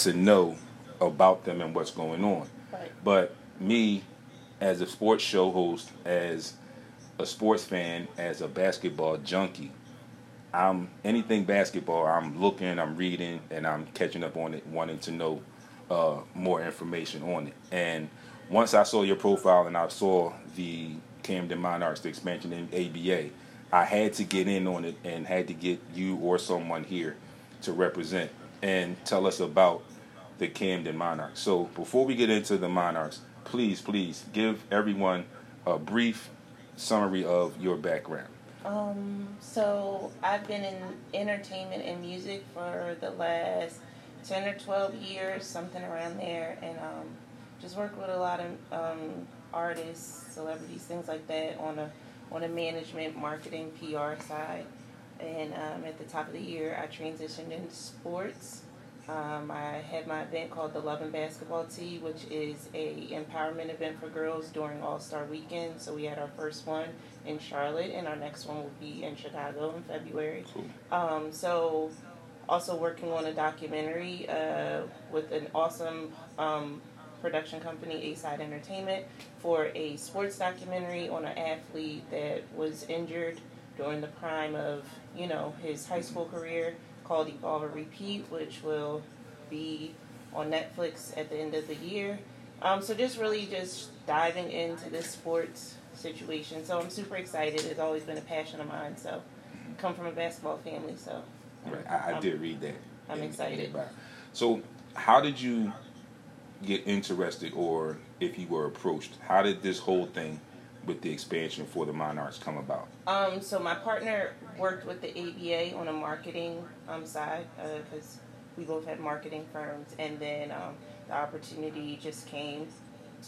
to know about them and what's going on. Right. But me, as a sports show host, as a sports fan, as a basketball junkie, I'm anything basketball. I'm looking, I'm reading, and I'm catching up on it, wanting to know uh, more information on it. And once I saw your profile and I saw the Camden Monarchs, the expansion in ABA, I had to get in on it and had to get you or someone here to represent and tell us about the Camden Monarchs. So before we get into the Monarchs, please, please give everyone a brief summary of your background. Um, so I've been in entertainment and music for the last ten or twelve years, something around there, and um, just worked with a lot of um, artists, celebrities, things like that on a on a management, marketing, PR side. And um, at the top of the year, I transitioned into sports. Um, I had my event called the Love and Basketball Tea, which is a empowerment event for girls during All Star Weekend. So we had our first one in Charlotte, and our next one will be in Chicago in February. Cool. Um, so also working on a documentary uh, with an awesome um, production company, A Side Entertainment, for a sports documentary on an athlete that was injured during the prime of you know his high school career called Evolve or Repeat, which will be on Netflix at the end of the year. Um, so just really just diving into this sports situation. So I'm super excited. It's always been a passion of mine. So come from a basketball family. So Right, I, I did read that. I'm in- in excited. bio. So, how did you get interested, or if you were approached, how did this whole thing with the expansion for the Monarchs come about? Um, so my partner worked with the ABA on a marketing um, side because we both had marketing firms, and then um, the opportunity just came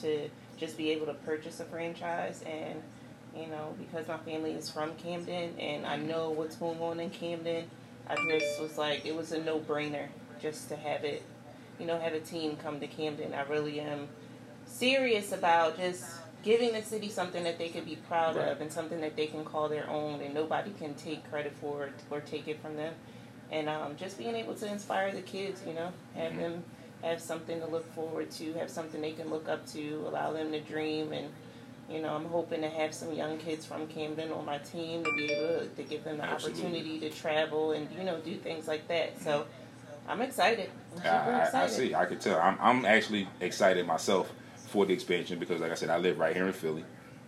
to just be able to purchase a franchise, and you know because my family is from Camden and I know what's going on in Camden, I just was like it was a no brainer just to have it, you know, have a team come to Camden. I really am serious about just giving the city something that they can be proud Right. of and something that they can call their own and nobody can take credit for it or take it from them and um, just being able to inspire the kids you know have Mhm. them have something to look forward to have something they can look up to allow them to dream and you know i'm hoping to have some young kids from camden on my team to be able to, give them the Absolutely. opportunity to travel and you know do things like that so i'm excited i'm super I, I, excited I see. I could tell. I'm, I'm actually excited myself for the expansion because, like I said, I live right here in Philly.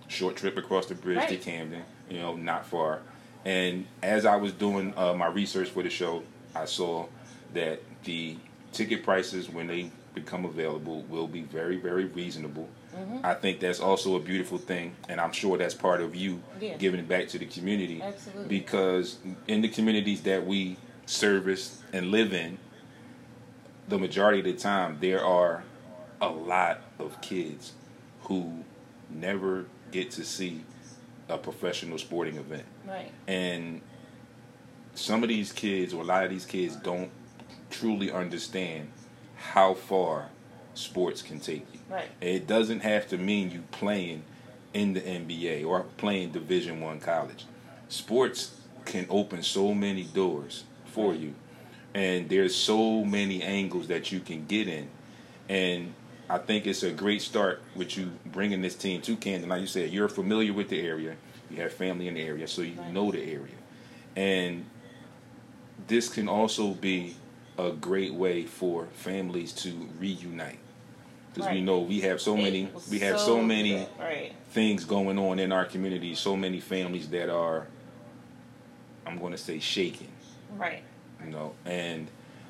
Short trip across the bridge to Camden. You know, not far. And as I was doing uh, my research for the show, I saw that the ticket prices when they become available will be very, very reasonable. Mhm. I think that's also a beautiful thing, and I'm sure that's part of you Yeah. giving it back to the community absolutely because in the communities that we service and live in, the majority of the time there are a lot of kids who never get to see a professional sporting event. right And some of these kids, or a lot of these kids, don't truly understand how far sports can take you. right It doesn't have to mean you playing in the NBA or playing Division One college. Sports can open so many doors for you, and there's so many angles that you can get in. And I think it's a great start with you bringing this team to Camden. Like you said, you're familiar with the area, you have family in the area, so you Right. know the area. And this can also be a great way for families to reunite because we know we have so many we have so many right things going on in our community so many families that are i'm going to say shaken right you know and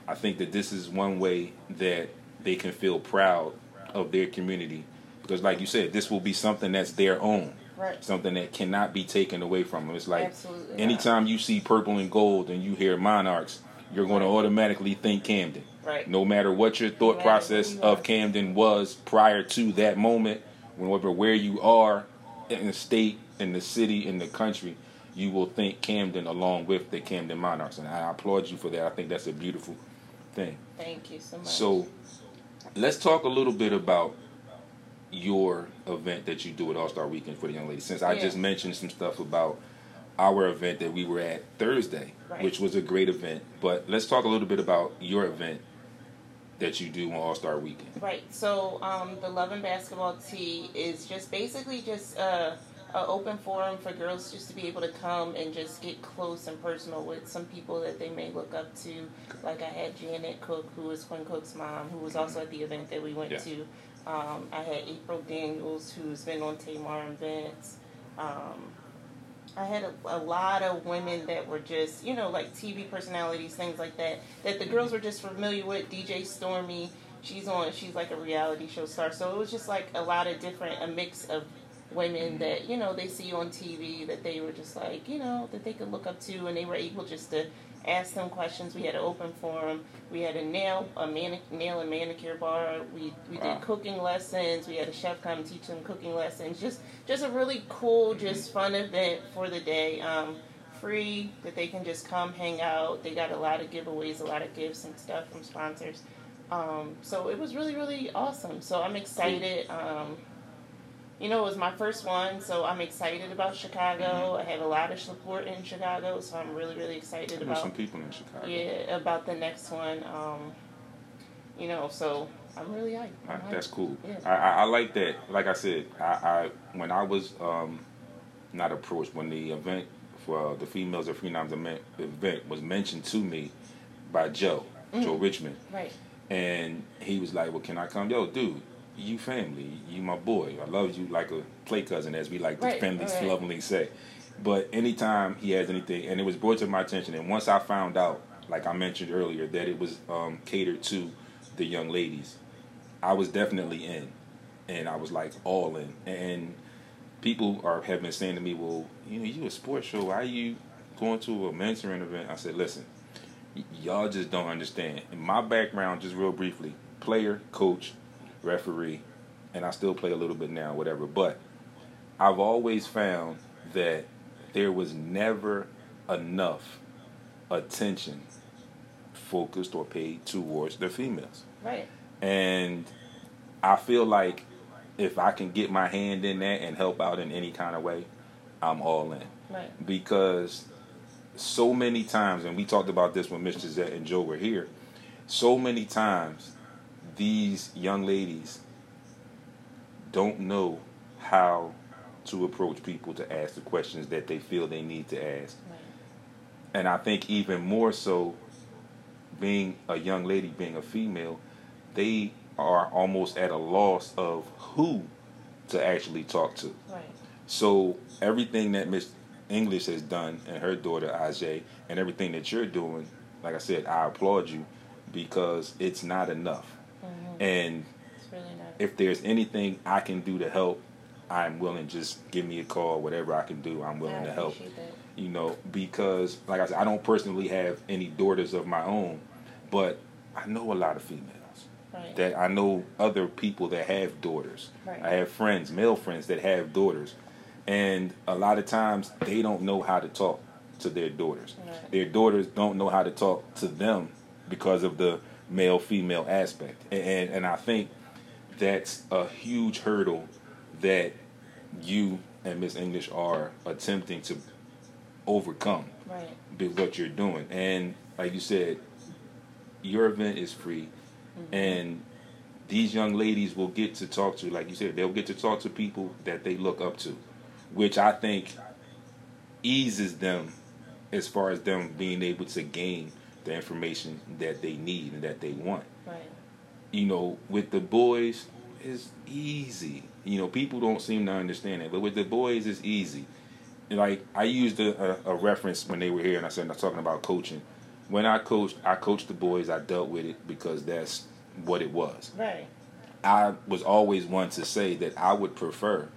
i think that this is one way that they can feel proud of their community. Because like you said this will be something that's their own. Right. Something that cannot be taken away from them. It's like absolutely. not. anytime you see purple and gold and you hear monarchs you're going to automatically think camden. Right. No matter what your thought process of. Camden was prior to that moment, whenever where you are in the state, in the city, in the country, you will think Camden along with the Camden Monarchs, and I applaud you for that. I think that's a beautiful thing. thank you so much. So, let's talk a little bit about your event that you do at All Star Weekend for the young ladies. Since I Yeah. just mentioned some stuff about our event that we were at Thursday, Right. which was a great event. But let's talk a little bit about your event that you do on All Star Weekend? Right. So um, the Love and Basketball Tea is just basically just a, a open forum for girls just to be able to come and just get close and personal with some people that they may look up to. Like I had Janet Cook, who was Quinn Cook's mom, who was also at the event that we went Yeah. to. Um, I had April Daniels, who's been on Tamar and Vince. Um, I had a, a lot of women that were just, you know, like TV personalities, things like that, that the girls were just familiar with. DJ Stormy, she's on, she's like a reality show star. So it was just like a lot of different, a mix of women that, you know, they see on TV that they were just like, you know, that they could look up to and they were able just to ask them questions. We had an open forum. We had a nail, a manic, nail and manicure bar. We, we Wow. did cooking lessons. We had a chef come teach them cooking lessons. Just, just a really cool, just fun event for the day. Um, free that they can just come hang out. They got a lot of giveaways, a lot of gifts and stuff from sponsors. Um, so it was really, really awesome. So I'm excited. Um, you know, it was my first one, so I'm excited about Chicago. I have a lot of support in Chicago, so I'm really, really excited about some people in Chicago. yeah about the next one. Um, you know, so I'm really hyped. I'm hyped. That's cool. Yeah. I, I, I like that. Like I said, I, I when I was um, not approached when the event for uh, the females of Phenoms event, event was mentioned to me by Joe, Mm. Joe Richmond, Right. and he was like, "Well, can I come?" Yo, dude, you family, you my boy. I love you like a play cousin, as we like to Right, family right. lovingly say. But anytime he has anything, and it was brought to my attention, and once I found out, like I mentioned earlier, that it was um, catered to the young ladies, I was definitely in, and I was like all in. And people are have been saying to me, "Well, you know, you a sports show. Why are you going to a mentoring event?" I said, "Listen, y- y'all just don't understand. In my background, just real briefly, player, coach, referee, and I still play a little bit now, whatever. But I've always found that there was never enough attention focused or paid towards the females. Right. And I feel like if I can get my hand in that and help out in any kind of way, I'm all in. Right. Because so many times, and we talked about this when Mr. Zet and Joe were here, so many times these young ladies don't know how to approach people to ask the questions that they feel they need to ask. Right. And I think even more so, being a young lady, being a female, they are almost at a loss of who to actually talk to. Right. So everything that Miss English has done and her daughter Ajay and everything that you're doing, like I said, I applaud you because it's not enough. And It's really if there's anything I can do to help, I'm willing. Just give me a call, whatever I can do, I'm willing I to help. that. You know, because like I said, I don't personally have any daughters of my own, but I know a lot of females. Right. That I know other people that have daughters. Right. I have friends, male friends that have daughters, and a lot of times they don't know how to talk to their daughters. Right. Their daughters don't know how to talk to them because of the male female aspect, and and, I think that's a huge hurdle that you and Miss English are attempting to overcome right. be what you're doing. And like you said, your event is free, mm-hmm. and these young ladies will get to talk to, like you said, they'll get to talk to people that they look up to, which I think eases them as far as them being able to gain the information that they need and that they want. Right. You know, with the boys, it's easy. You know, people don't seem to understand it, but with the boys, it's easy like I used a, a, a reference when they were here, and I said I'm talking about coaching. When I coached, I coached the boys. I dealt with it because that's what it was. Right. I was always one to say that I would prefer,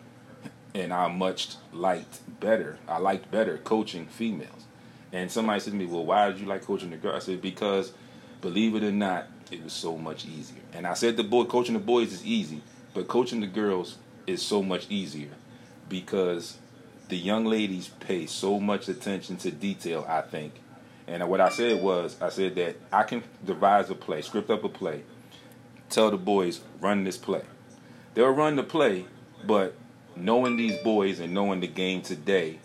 and I much liked better. I liked better coaching females. And somebody said to me, "Well, why did you like coaching the girls?" I said, "Because, believe it or not, it was so much easier." And I said, "The boy coaching the boys is easy, but coaching the girls is so much easier because the young ladies pay so much attention to detail. I think." And what I said was, I said that I can devise a play, script up a play, tell the boys run this play. They'll run the play, but knowing these boys and knowing the game today,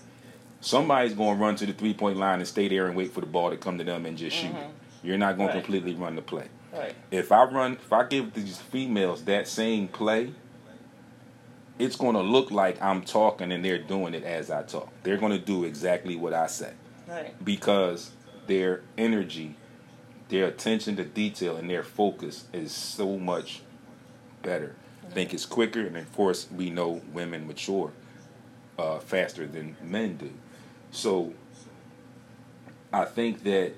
somebody's going to run to the three point line and stay there and wait for the ball to come to them and just shoot it. You're not going Right. to completely run the play. Right. If I run, if I give these females that same play, it's going to look like I'm talking and they're doing it as I talk. They're going to do exactly what I say Right. because their energy, their attention to detail, and their focus is so much better. I think it's quicker, and of course, we know women mature uh, faster than men do. So I think that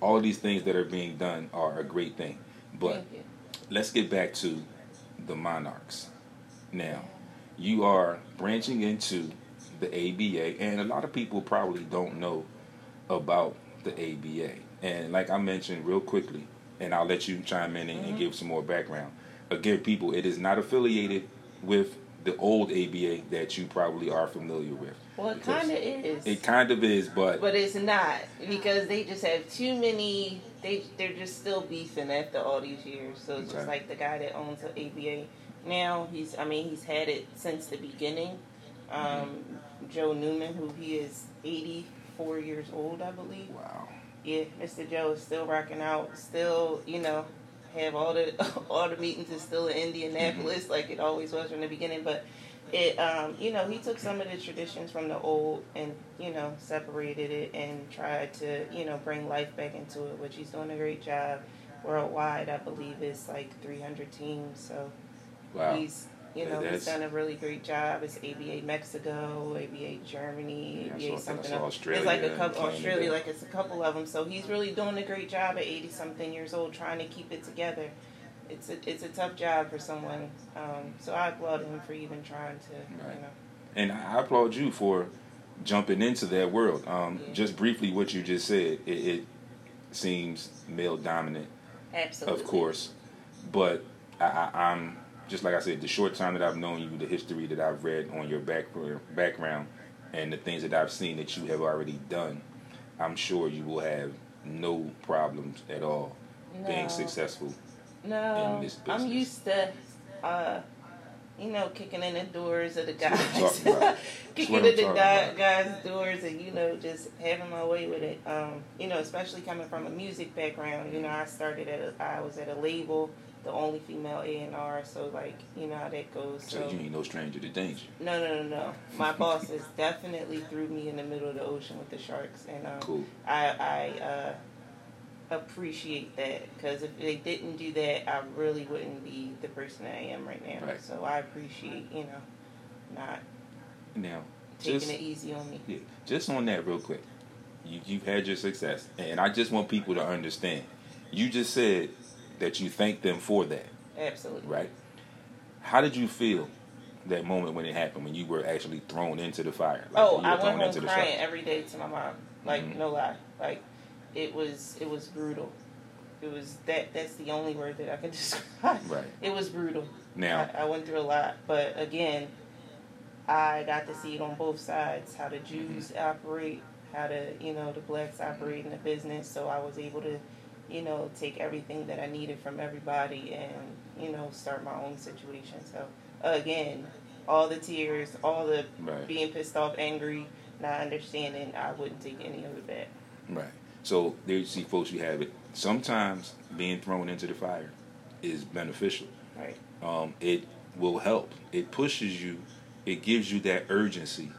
all these things that are being done are a great thing. But let's get back to the Monarchs. Now, you are branching into the ABA, and a lot of people probably don't know about the ABA. And like I mentioned real quickly, and I'll let you chime in and, and mm-hmm. give some more background. Again, people, it is not affiliated with the old ABA that you probably are familiar with. Well, it kind of is. It kind of is, but But it's not because they just have too many. They they're just still beefing after all these years. So it's Okay. just like the guy that owns the ABA now. He's I mean he's had it since the beginning. Um, Joe Newman, who he is eighty four years old, I believe. wow. Yeah, Mr. Joe is still rocking out. Still, you know, have all the all the meetings is still in Indianapolis like it always was from the beginning. But it, um, you know, he took some of the traditions from the old and you know separated it and tried to you know bring life back into it, which he's doing a great job. Worldwide, I believe it's like 300 teams. So Wow. he's you know he's done a really great job. It's ABA Mexico, ABA Germany, Yeah, ABA something else. Australia It's like a couple Canada. Australia, like it's a couple of them. So he's really doing a great job at eighty something years old, trying to keep it together. It's a it's a tough job for someone. Um, so I applaud him for even trying to, Right. you know. And I applaud you for jumping into that world. Um, Yeah. Just briefly, what you just said, it, it seems male dominant, Absolutely. of course, but I, I, I'm just like I said, the short time that I've known you, the history that I've read on your back, background, and the things that I've seen that you have already done, I'm sure you will have no problems at all being successful. No, in this I'm used to, uh, you know, kicking in the doors of the That's what I'm guys, talking about. That's kicking in the talking guy, guys' doors, and you know, just having my way with it. Um, you know, especially coming from a music background. You know, I started at a, I was at a label, the only female A and R. So like, you know how that goes. So you ain't no stranger to danger. No, no, no, no. My bosses definitely threw me in the middle of the ocean with the sharks, and um, Cool. I, I uh, appreciate that because if they didn't do that, I really wouldn't be the person I am right now. Right. So I appreciate you know not Now, taking just it easy on me. Yeah, just on that real quick. You you've had your success, and I just want people to understand. You just said that you thank them for that, Absolutely. right? How did you feel that moment when it happened, when you were actually thrown into the fire? Like, Oh, I went home into the crying shark? every day to my mom. Like Mhm. no lie, like it was it was brutal. It was that that's the only word that I can describe. Right. It was brutal. Now, I, I went through a lot, but again, I got to see it on both sides how the Jews Mm-hmm. operate, how the you know the blacks operate in the business. So I was able to, you know, take everything that I needed from everybody and you know start my own situation. So again, all the tears, all the Right. being pissed off, angry, not understanding, I wouldn't take any of it back. right. So there you see, folks, you have it. Sometimes being thrown into the fire is beneficial. Right. um, it will help. It pushes you. It gives you that urgency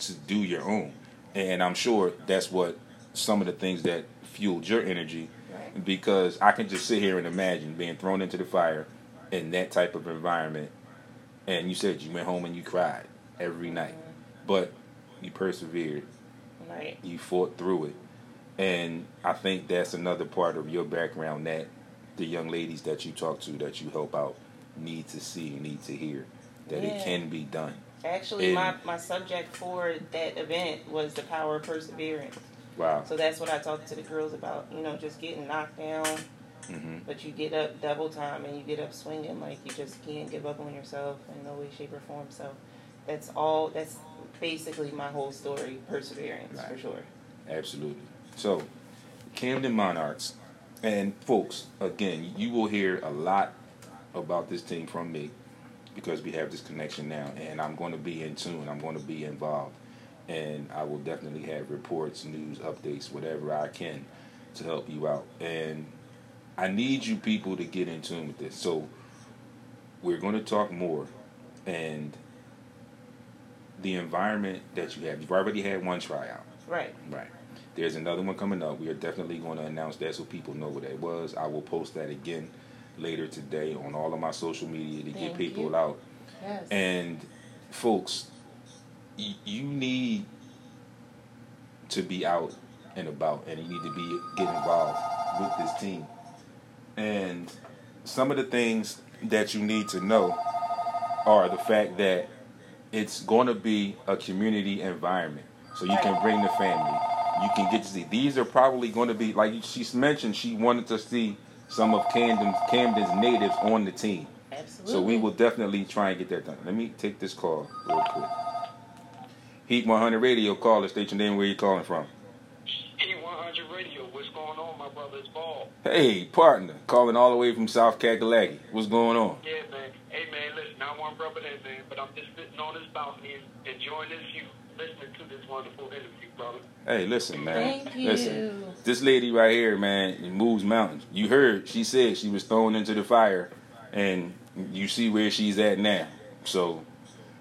to do your own. And I'm sure that's what some of the things that fueled your energy. Right. Because I can just sit here and imagine being thrown into the fire in that type of environment. And you said you went home and you cried every night, but you persevered. Right. You fought through it. And I think that's another part of your background that the young ladies that you talk to, that you help out, need to see, need to hear that it can be done. Actually, And- my, my subject for that event was the power of perseverance. Wow. So that's what I talked to the girls about. You know, just getting knocked down, hmm but you get up double time and you get up swinging. Like you just can't give up on yourself in no way, shape, or form. So that's all. That's basically my whole story. Perseverance for sure. Absolutely. So, Camden Monarchs, and folks, again, you will hear a lot about this team from me because we have this connection now, and I'm going to be in tune. I'm going to be involved, and I will definitely have reports, news, updates, whatever I can to help you out. And I need you people to get in tune with this. So we're going to talk more, and the environment that you have. You've already had one tryout. Right. Right. There's another one coming up. We are definitely going to announce that so people know what that was. I will post that again later today on all of my social media to Thank get people you. out. Yes. And folks, you need to be out and about, and you need to be get involved with this team. And some of the things that you need to know are the fact that it's going to be a community environment, so you can bring the family. You can get to see. These are probably going to be like she's mentioned. She wanted to see some of Camden's Camden's natives on the team. Absolutely. So we will definitely try and get that done. Let me take this call real quick. Heat 100 Radio caller, state your name, where you calling from. E100 Radio, what's going on, my brother? It's Ball. Hey, partner, calling all the way from South Kakalaki. What's going on? Yeah, man. Hey, man, listen, I want rubber that, man, but I'm just sitting on this balcony and enjoying this view, listening to this wonderful interview, brother. Hey, listen, man. Thank you. Listen, this lady right here, man, moves mountains. You heard she said she was thrown into the fire, and you see where she's at now. So,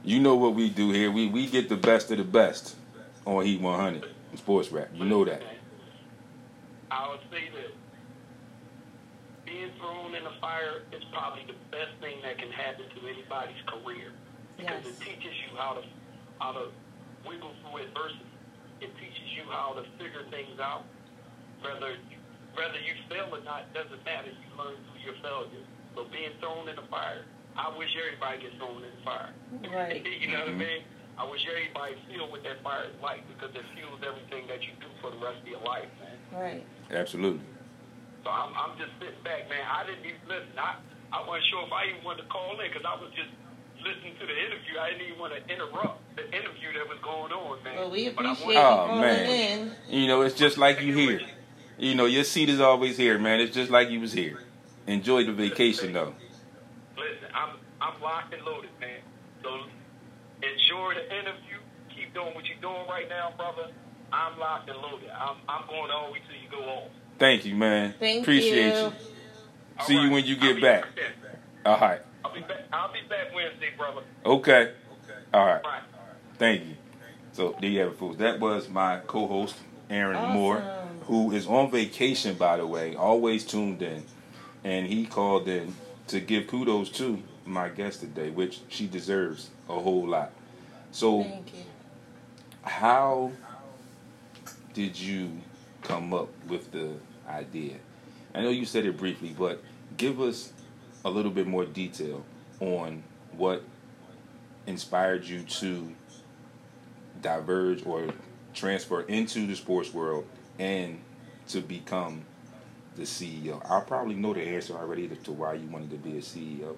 you know what we do here. We we get the best of the best on Heat 100 Sports Rap. You know that. I would say that being thrown in the fire is probably the best thing that can happen to anybody's career. Because Yes. it teaches you how to how to wiggle through adversity. It teaches you how to figure things out. Whether you, whether you fail or not doesn't matter. You learn through your failures. So being thrown in the fire, I wish everybody gets thrown in the fire. Right. you know what I Mhm. mean? I wish everybody feel what that fire is like because it fuels everything that you do for the rest of your life, man. Right. Absolutely. So I'm, I'm just sitting back, man. I didn't even listen. I, I wasn't sure if I even wanted to call in because I was just listening to the interview. I didn't even want to interrupt the interview that was going on, man. Well, we But I appreciate you Oh, calling man. in. You know, it's just like you here. You know, your seat is always here, man. It's just like you was here. Enjoy the vacation, though. Listen, I'm I'm locked and loaded, man. So enjoy the interview. Keep doing what you're doing right now, brother. I'm locked and loaded. I'm I'm going all the way till you go off. Thank you, man. Thank Appreciate you. you. See you when you get I'll be back. All right. I'll be back. I'll be back Wednesday, brother. Okay. All right. All right. Thank you. So there you have it, folks. That was my co-host, Aaron Awesome. Moore, who is on vacation, by the way, always tuned in, and he called in to give kudos to my guest today, which she deserves a whole lot. So, how did you come up with the idea? I know you said it briefly, but give us a little bit more detail on what inspired you to diverge or transfer into the sports world and to become the CEO. I'll probably know the answer already to why you wanted to be a CEO.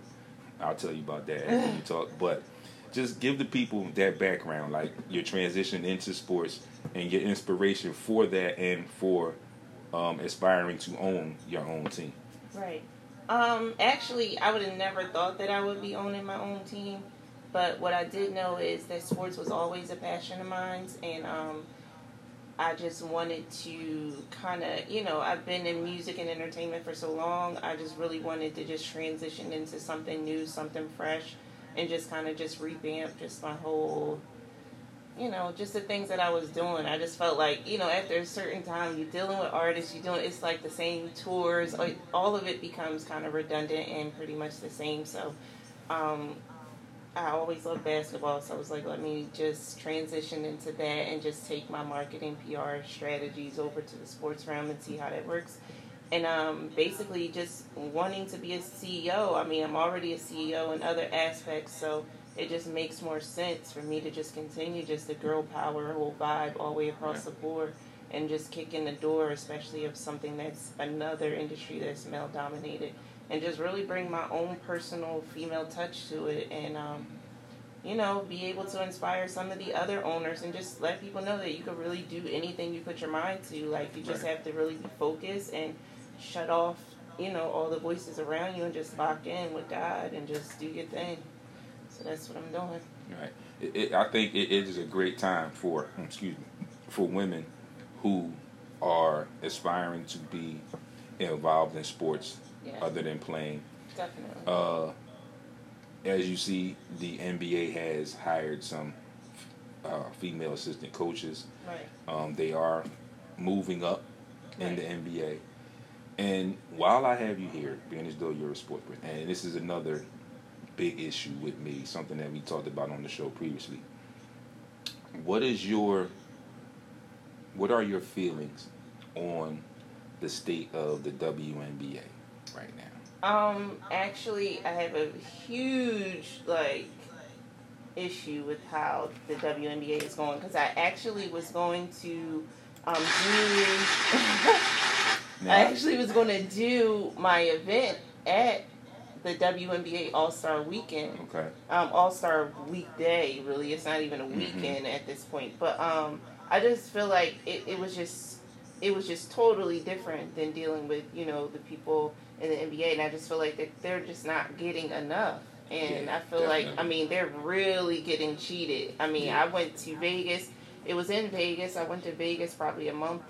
I'll tell you about that after we talk, but just give the people that background, like your transition into sports and your inspiration for that and for um, aspiring to own your own team. Right. Um, actually, I would have never thought that I would be owning my own team. But what I did know is that sports was always a passion of mine. And um, I just wanted to kind of, you know, I've been in music and entertainment for so long. I just really wanted to just transition into something new, something fresh, and just kind of just revamp just my whole you know, just the things that I was doing. I just felt like, you know, after a certain time, you're dealing with artists, you're doing, it's like the same tours, all of it becomes kind of redundant and pretty much the same. So, um, I always loved basketball, so I was like, let me just transition into that and just take my marketing PR strategies over to the sports realm and see how that works. And um, basically, just wanting to be a CEO. I mean, I'm already a CEO in other aspects, so it just makes more sense for me to just continue just the girl power whole vibe all the way across the board and just kick in the door, especially of something that's another industry that's male dominated, and just really bring my own personal female touch to it and, um, you know, be able to inspire some of the other owners and just let people know that you can really do anything you put your mind to. Like, you just Right. have to really be focused and shut off, you know, all the voices around you and just lock in with God and just do your thing. So that's what I'm doing. Right. It, it, I think it, it is a great time for excuse me for women who are aspiring to be involved in sports Yeah. other than playing. Definitely. Uh, as you see, the NBA has hired some uh, female assistant coaches. right. Um, they are moving up in the NBA. And while I have you here, being as though you're a sports person, and this is another big issue with me, something that we talked about on the show previously. What is your what are your feelings on the state of the WNBA right now? Um, actually, I have a huge like issue with how the WNBA is going because I actually was going to um, do. Now, I actually was going to do my event at the WNBA All Star Weekend. okay. um, All Star Weekday. Really, it's not even a Mm-hmm. weekend at this point. But um, I just feel like it, it was just it was just totally different than dealing with you know the people in the NBA, and I just feel like they're just not getting enough. And Yeah, I feel like I mean they're really getting cheated. I mean Yeah. I went to Vegas. It was in Vegas. I went to Vegas probably a month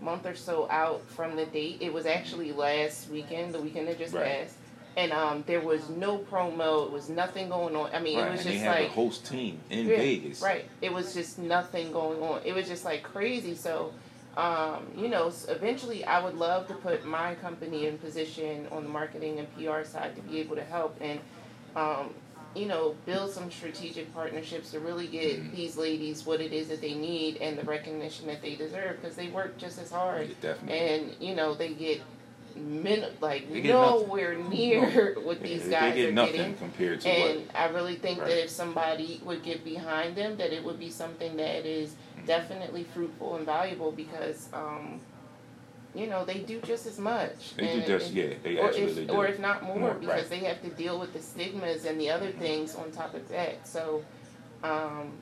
month or so out from the date. It was actually last weekend, the weekend that just Right. passed. And um, there was no promo. It was nothing going on. I mean, right. it was and they just like a host team in Yeah, Vegas. Right. It was just nothing going on. It was just like crazy. So, um, you know, eventually I would love to put my company in position on the marketing and PR side to be able to help and, um, you know, build some strategic partnerships to really get Mhm. these ladies what it is that they need and the recognition that they deserve because they work just as hard Yeah, definitely. and you know they get min like They get nothing. nowhere near what these guys they get are nothing getting compared to and I really think Right. that if somebody would get behind them, that it would be something that is Mm-hmm. Definitely fruitful and valuable because, um, you know, they do just as much. they And- do. Just and- yeah, they or absolutely if, do. or if not more, More, because right. they have to deal with the stigmas and the other things on top of that. So, um,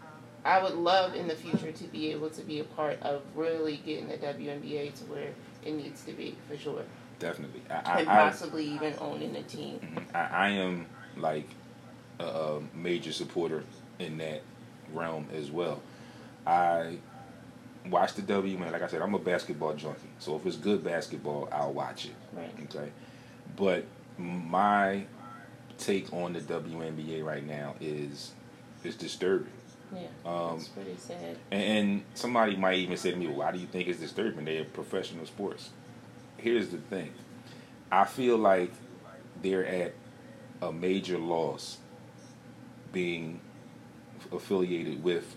I would love in the future to be able to be a part of really getting the WNBA to where it needs to be for sure, definitely. I, and I, I, possibly even owning a team. I, I am like a major supporter in that realm as well. I watch the W man. Like I said, I'm a basketball junkie. So if it's good basketball, I'll watch it. Right. Okay, but my take on the WNBA right now is is disturbing. Yeah, Um, it's pretty sad. And, and somebody might even say to me, well, "Why do you think it's disturbing? They're professional sports." Here's the thing: I feel like they're at a major loss being affiliated with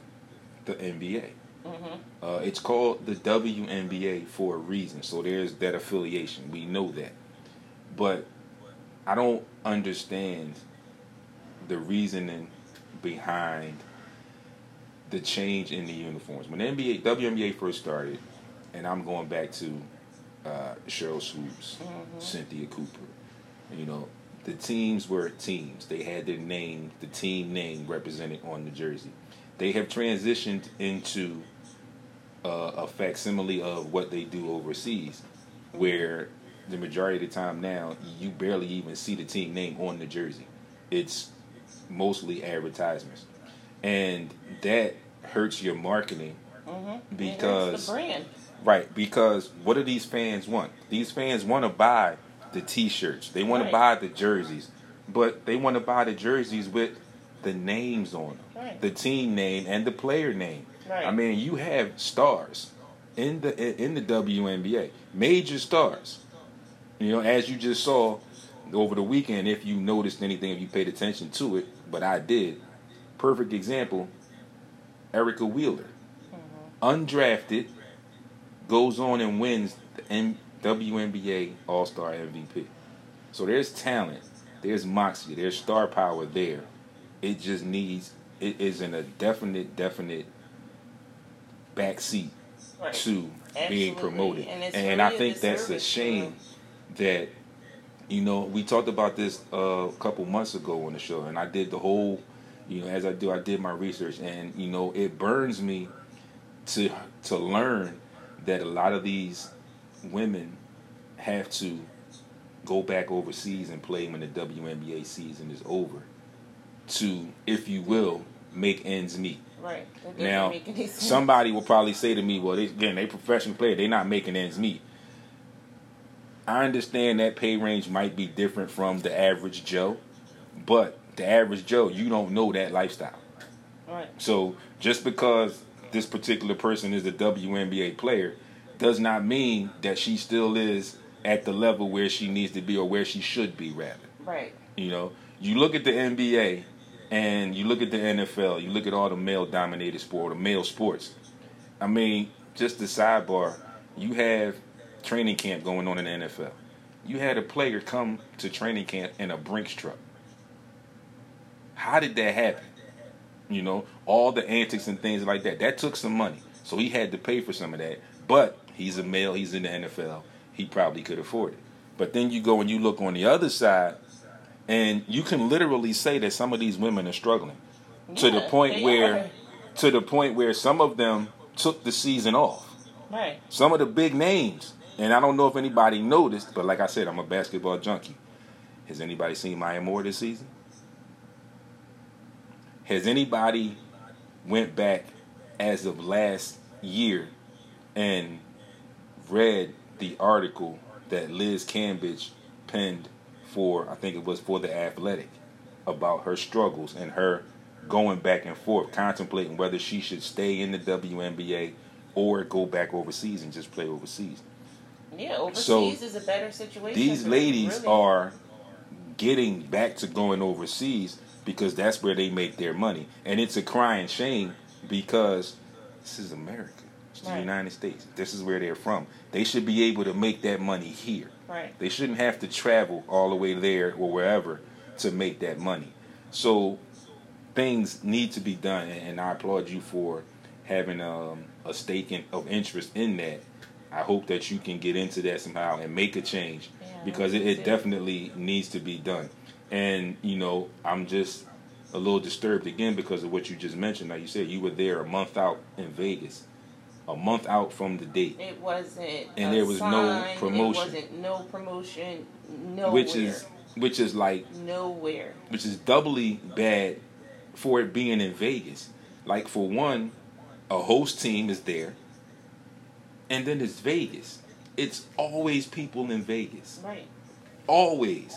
the NBA. hmm Uh, it's called the WNBA for a reason. So there's that affiliation. We know that. But I don't understand the reasoning behind the change in the uniforms. When the NBA, WNBA first started, and I'm going back to uh, Sheryl Swoopes, Mhm. Cynthia Cooper, you know, the teams were teams. They had their name, the team name represented on the jersey. They have transitioned into uh, a facsimile of what they do overseas, where the majority of the time now you barely even see the team name on the jersey. It's mostly advertisements, and that hurts your marketing Mm-hmm. Because- the brand. Right, because what do these fans want? These fans want to buy the T-shirts. They want Right. to buy the jerseys, but they want to buy the jerseys with the names on them, Right. the team name and the player name. Right. I mean, you have stars in the in the WNBA, major stars. You know, as you just saw over the weekend, if you noticed anything, if you paid attention to it, but I did. Perfect example: Erica Wheeler mm-hmm. undrafted, goes on and wins the WNBA All Star MVP. So there's talent, there's moxie, there's star power there. It just needs, it is in a definite, definite backseat Right. to being promoted. And And, really I think that's a shame that, you know, we talked about this uh, a couple months ago on the show, and I did the whole, you know, as I do, I did my research, and you know, it burns me to to learn that a lot of these women have to go back overseas and play when the WNBA season is over to, if you will, make ends meet. Right. Now, make any sense. somebody will probably say to me, "Well, they, again, they professional player. They're not making ends meet." I understand that pay range might be different from the average Joe, but the average Joe, you don't know that lifestyle. Right. So just because this particular person is a WNBA player does not mean that she still is at the level where she needs to be or where she should be rather. Right. You know, you look at the NBA and you look at the NFL, you look at all the male dominated sport or the male sports. I mean, just the sidebar, you have training camp going on in the NFL. You had a player come to training camp in a Brinks truck. How did that happen? You know, all the antics and things like that. That took some money. So he had to pay for some of that. But he's a male, he's in the NFL. He probably could afford it. But then you go and you look on the other side, and you can literally say that some of these women are struggling to the point where are. to the point where some of them took the season off. Right. Some of the big names, and I don't know if anybody noticed, but like I said, I'm a basketball junkie. Has anybody seen Maya Moore this season? Has anybody went back as of last year and read the article that Liz Cambridge penned for, I think it was for the Athletic, about her struggles and her going back and forth, contemplating whether she should stay in the WNBA or go back overseas and just play overseas. Yeah, overseas So, is a better situation. These ladies really. are getting back to going overseas because that's where they make their money. And it's a crying shame because this is America. It's the United States. This is where they're from. They should be able to make that money here. Right. They shouldn't have to travel all the way there or wherever to make that money. So things need to be done, and and I applaud you for having um, a stake in, of interest in that. I hope that you can get into that somehow and make a change Yeah, because it, it definitely needs to be done. And you know, I'm just a little disturbed again because of what you just mentioned. Like you said, you were there a month out in Vegas, a month out from the date. It wasn't. And there was no promotion. It wasn't no promotion. Nowhere. which is which is like nowhere. which is doubly bad for it being in Vegas. Like for one, a host team is there, and then it's Vegas. It's always people in Vegas, Right. always.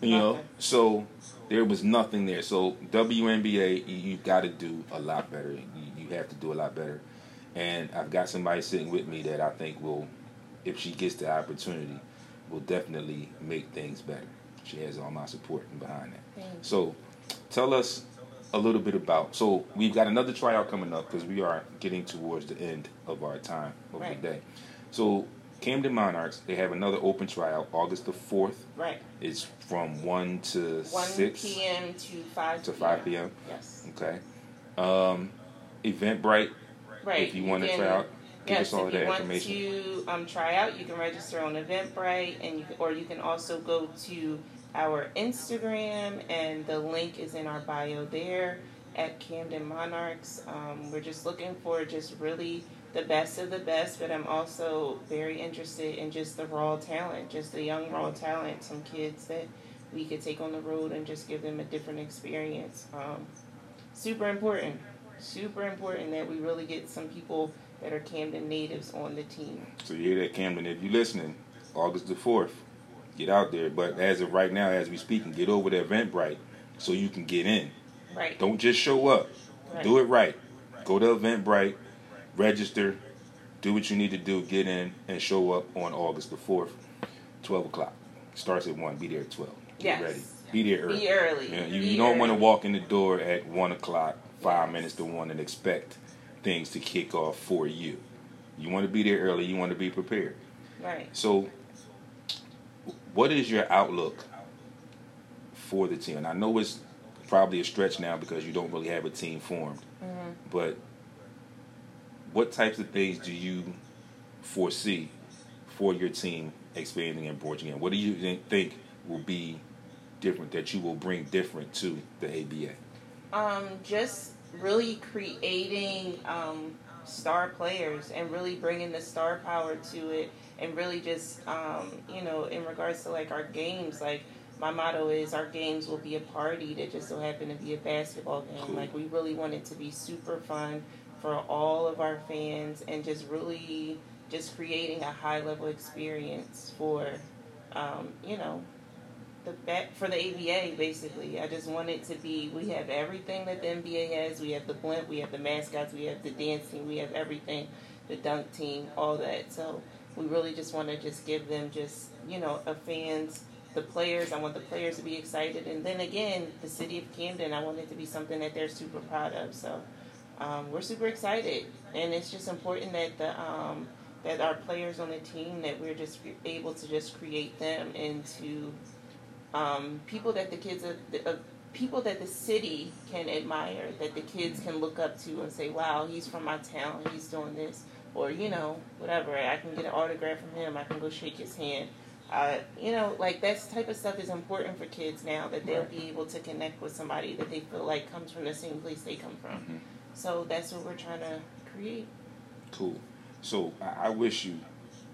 You know, so there was nothing there. So WNBA, you, you got to do a lot better. You, you have to do a lot better. And I've got somebody sitting with me that I think will, if she gets the opportunity, will definitely make things better. She has all my support and behind that. Thanks. So, tell us a little bit about. So, we've got another tryout coming up because we are getting towards the end of our time of Right. the day. So, Camden Monarchs, they have another open tryout August the 4th. Right. It's from 1 to 1 6. p.m. to 5 To 5 p.m. Yes. Okay. Um, Eventbrite, Right. if you, want to try out, give yes, us all of if that you information. want to um, try out, you can register on Eventbrite, and you or you can also go to our Instagram, and the link is in our bio there at Camden Monarchs. Um, we're just looking for just really the best of the best, but I'm also very interested in just the raw talent, just the young raw talent, some kids that we could take on the road and just give them a different experience. Um, super important, super important that we really get some people that are Camden natives on the team. So you hear that, Camden? If you're listening, August the fourth, get out there. But as of right now, as we speaking, get over to Eventbrite so you can get in. Right. Don't just show up. Right. Do it right. Go to Eventbrite, register, do what you need to do, get in, and show up on August the fourth, twelve o'clock. Starts at one. Be there at twelve. Get Yes. ready. Be there early. Be early. Yeah, you, Be you don't want to walk in the door at one o'clock, five minutes to one, and expect things to kick off for you. You want to be there early. You want to be prepared. Right. So, what is your outlook for the team? And I know it's probably a stretch now because you don't really have a team formed, hmm but what types of things do you foresee for your team expanding and branching in? What do you think will be different that you will bring different to the ABA? Um, just really creating um, star players and really bringing the star power to it, and really just um, you know, in regards to like our games, like my motto is our games will be a party that just so happen to be a basketball game. Like we really want it to be super fun for all of our fans, and just really just creating a high level experience for um, you know, the for the ABA basically. I just want it to be we have everything that the NBA has. We have the blimp, we have the mascots, we have the dancing, we have everything, the dunk team, all that. So we really just want to just give them just you know a fans the players. I want the players to be excited, and then again, the city of Camden. I want it to be something that they're super proud of. So um, we're super excited, and it's just important that the um, that our players on the team that we're just able to just create them into um, people that the kids are. Uh, people that the city can admire, that the kids can look up to and say, "Wow, he's from my town. He's doing this," or you know, whatever. I can get an autograph from him. I can go shake his hand. Uh, you know, like that type of stuff is important for kids now that they'll be able to connect with somebody that they feel like comes from the same place they come from. Mm-hmm. So that's what we're trying to create. Cool. So I, I wish you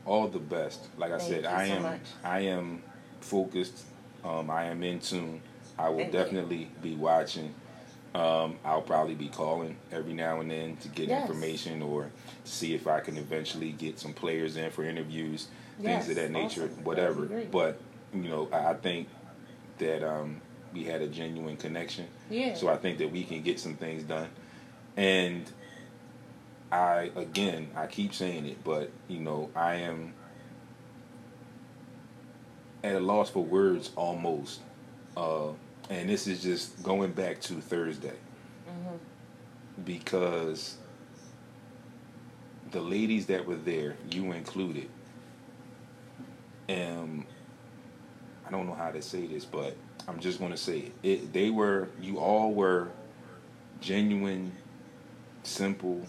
all the best. Like I said, I so am much. I am focused. Um, I am in tune. I will Thank you. definitely be watching. Um, I'll probably be calling every now and then to get Yes. information or to see if I can eventually get some players in for interviews, things of that nature, awesome. whatever. That'd be great. But you know, I, I think that um, we had a genuine connection. Yeah. So I think that we can get some things done. And I again, I keep saying it, but you know, I am at a loss for words almost. Uh, and this is just going back to Thursday hmm because the ladies that were there, you included, um, I don't know how to say this, but I'm just going to say it. it. They were, you all were genuine, simple,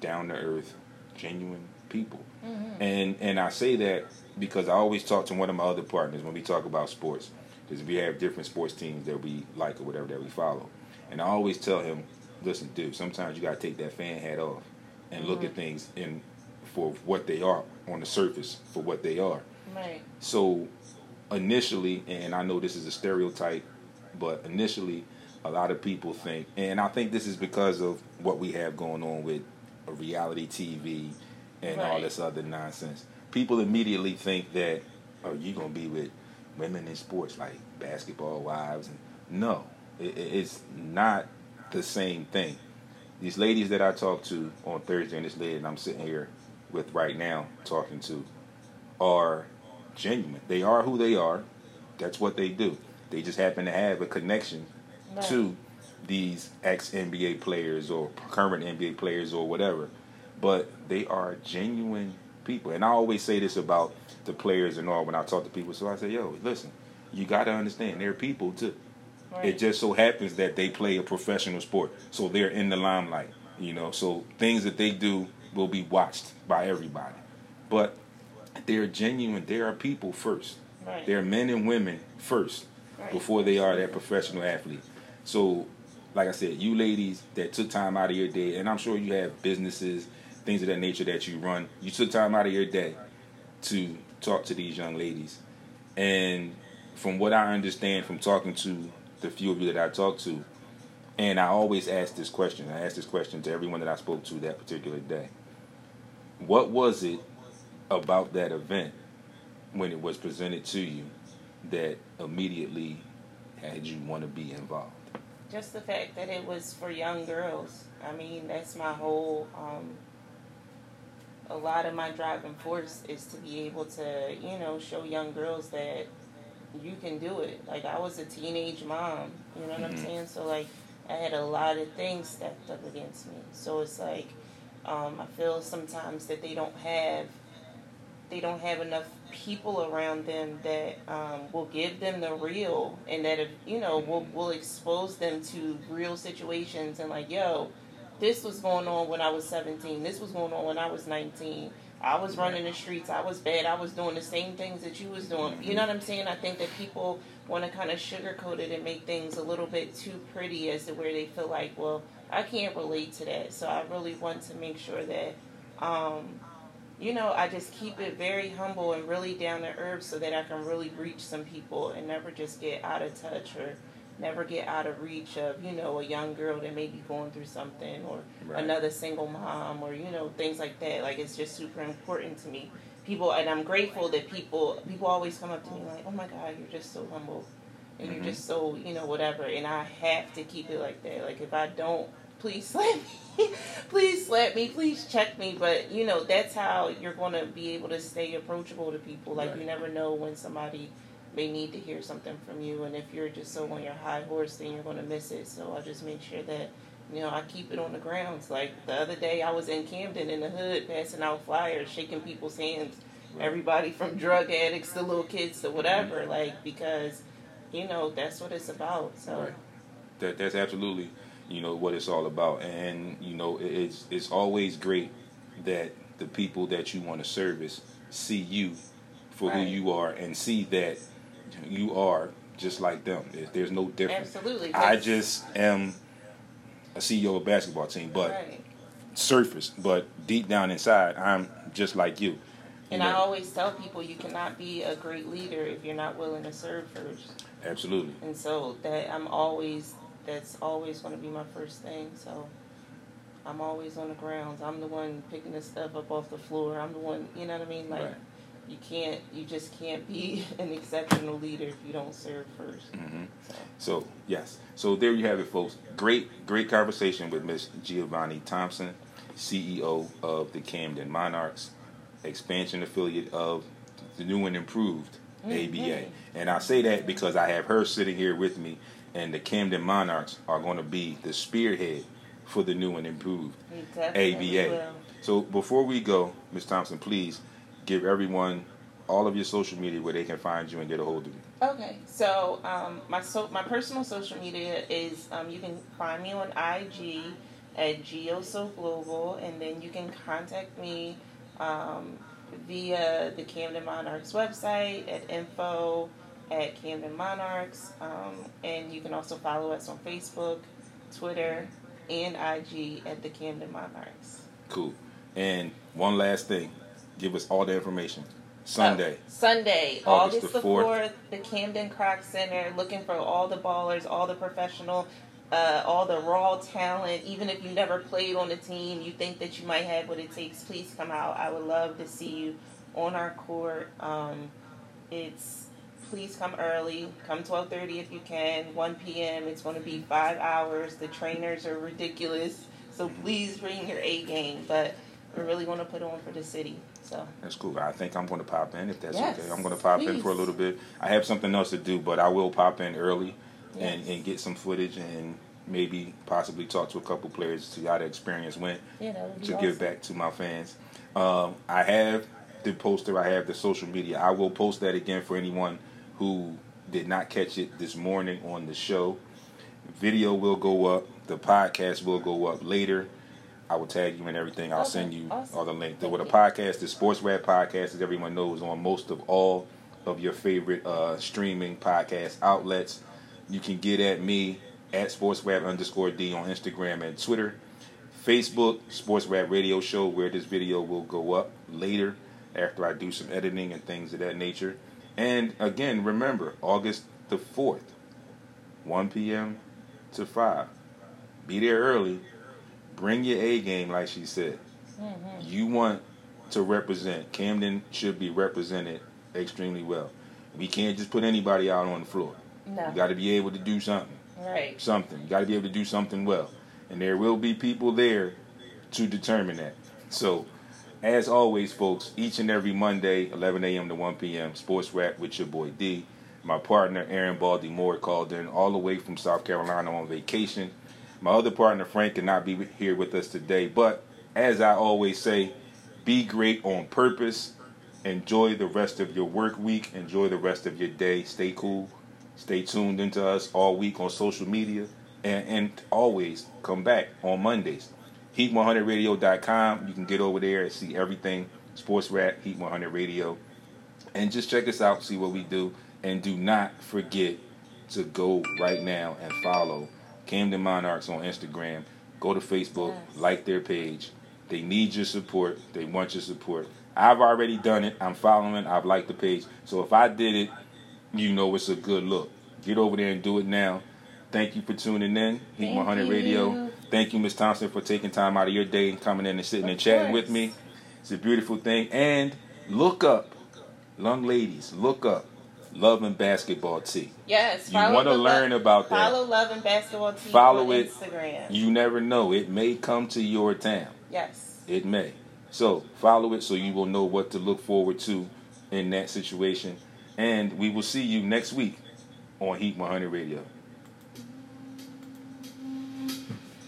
down to earth, genuine people. hmm And and I say that because I always talk to one of my other partners when we talk about sports. Because we have different sports teams that we like or whatever that we follow. And I always tell him, listen, dude, sometimes you gotta take that fan hat off and look at mm-hmm. things in for what they are on the surface for what they are. Right. So initially, and I know this is a stereotype, but initially, a lot of people think, and I think this is because of what we have going on with reality TV and all this other nonsense. People immediately think that, oh, you're gonna be with women in sports like basketball wives, and no, it, it- it's not the same thing. These ladies that I talked to on Thursday, and this lady that I'm sitting here with right now talking to, are genuine. They are who they are. That's what they do. They just happen to have a connection Right. to these ex NBA players or current NBA players or whatever. But they are genuine people. And I always say this about the players and all when I talk to people. So I say, yo, listen, you got to understand, they're people too. Right. It just so happens that they play a professional sport, so they're in the limelight. You know, so things that they do will be watched by everybody. But they're genuine. They are people first. Right. They're men and women first Right. before they are that professional athlete. So, like I said, you ladies that took time out of your day, and I'm sure you have businesses, things of that nature that you run. You took time out of your day to talk to these young ladies. And from what I understand from talking to the few of you that I talked to, and I always ask this question. I ask this question to everyone that I spoke to that particular day. What was it about that event when it was presented to you that immediately had you want to be involved? Just the fact that it was for young girls. I mean, that's my whole. Um, a lot of my driving force is to be able to, you know, show young girls that you can do it. Like I was a teenage mom, you know what I'm Mhm. saying? So like, I had a lot of things stacked up against me. So it's like, um, I feel sometimes that they don't have they don't have enough people around them that um, will give them the real and that if you know will will expose them to real situations and like yo this was going on when i was 17 this was going on when i was 19 i was running the streets. I was bad. I was doing the same things that you was doing. You know what i'm saying? I think that people want to kind of sugarcoat it and make things a little bit too pretty as to where they feel like well i can't relate to that. So i really want to make sure that um, you know, I just keep it very humble and really down to earth so that I can really reach some people and never just get out of touch or never get out of reach of, you know, a young girl that may be going through something or Right. another single mom or, you know, things like that. Like, it's just super important to me people, and I'm grateful that people people always come up to me like, "Oh my God, you're just so humble, and Mhm. you're just so you know whatever." And I have to keep it like that. Like if I don't, please slap me, please slap me, please check me. But you know that's how you're going to be able to stay approachable to people. Like Right. you never know when somebody may need to hear something from you, and if you're just so on your high horse, then you're going to miss it. So I just make sure that you know, I keep it on the grounds. Like the other day, I was in Camden in the hood, passing out flyers, shaking people's hands. Everybody from drug addicts to little kids to whatever. Like because, you know, that's what it's about. So Right. That that's absolutely, you know, what it's all about. And you know, it's it's always great that the people that you want to service see you for who you are and see that you are just like them. There's no difference. absolutely. I just am a CEO of a basketball team, but right. surface, but deep down inside, I'm just like you. And You I always tell people you cannot be a great leader if you're not willing to serve first. absolutely. And so that I'm always that's always going to be my first thing. So I'm always on the grounds. I'm the one picking the stuff up off the floor. I'm the one, you know what I mean? Like Right. You can't, you just can't be an exceptional leader if you don't serve first. hmm So So yes, so there you have it, folks. Great, great conversation with Miss Giovanni Thompson, CEO of the Camden Monarchs, expansion affiliate of the new and improved ABA. Mhm. And I say that because I have her sitting here with me, and the Camden Monarchs are going to be the spearhead for the new and improved ABA. will. So before we go, Ms. Thompson, please give everyone all of your social media where they can find you and get a hold of you. Okay, so um, my so my personal social media is um, you can find me on IG at GeoSo Global, and then you can contact me um, via the Camden Monarchs website at info at Camden Monarchs, um, and you can also follow us on Facebook, Twitter, and IG at the Camden Monarchs. Cool. And one last thing, give us all the information. Sunday. Oh, Sunday, August August, the the 4th. 4th, the Camden Kroc Center, looking for all the ballers, all the professional, uh, all the raw talent. Even if you never played on the team, you think that you might have what it takes, please come out. I would love to see you on our court. Um, it's please come early. Come 12:30 if you can. 1 p.m. It's going to be five hours. The trainers are ridiculous, so please bring your A game. But we're really going to put on for the city. So That's cool. I think I'm going to pop in if that's Yes, okay. I'm going to pop in for a little bit. I have something else to do, but I will pop in early and, Yes. and get some footage and maybe possibly talk to a couple players to see how the experience went yeah, that would be to awesome. give back to my fans. Um, I have the poster. I have the social media. I will post that again for anyone who did not catch it this morning on the show. Video will go up. The podcast will go up later. I will tag you and everything. I'll Okay, send you awesome. all the link. Thank With a podcast, the Sports Rap Podcast, as everyone knows, on most of all of your favorite uh, streaming podcast outlets. You can get at me at Sports Rap underscore D on Instagram and Twitter. Facebook, Sports Rap Radio Show, where this video will go up later after I do some editing and things of that nature. And again, remember, August the 4th, 1 p.m. to 5. Be there early. Bring your A game, like she said. Mhm. You want to represent. Camden should be represented extremely well. We can't just put anybody out on the floor. No. You got to be able to do something Right. something. You got to be able to do something well. And there will be people there to determine that. So, as always, folks, each and every Monday, 11 a.m. to 1 p.m., Sports Rap with your boy D. My partner, Aaron Baldy Moore, called in all the way from South Carolina on vacation. My other partner, Frank, cannot be here with us today. But, as I always say, be great on purpose. Enjoy the rest of your work week. Enjoy the rest of your day. Stay cool. Stay tuned into us all week on social media. And, and always come back on Mondays. Heat100radio.com. You can get over there and see everything. Sports Rap, Heat 100 Radio. And just check us out, see what we do. And do not forget to go right now and follow Camden Monarchs on Instagram. Go to Facebook, Yes. like their page. They need your support. They want your support. I've already done it. I'm following. I've liked the page. So if I did it, you know it's a good look. Get over there and do it now. Thank you for tuning in. Heat Thank 100 Radio. Thank you, Miss Thompson, for taking time out of your day and coming in and sitting Of and chatting with me. It's a beautiful thing. And look up, young ladies, look up Love and Basketball T. Yes, You want to learn about that. Follow Love and Basketball Team Follow on it. Instagram. You never know. It may come to your town. yes. It may. So follow it so you will know what to look forward to in that situation. And we will see you next week on Heat 100 Radio.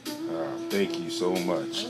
Uh, thank you so much.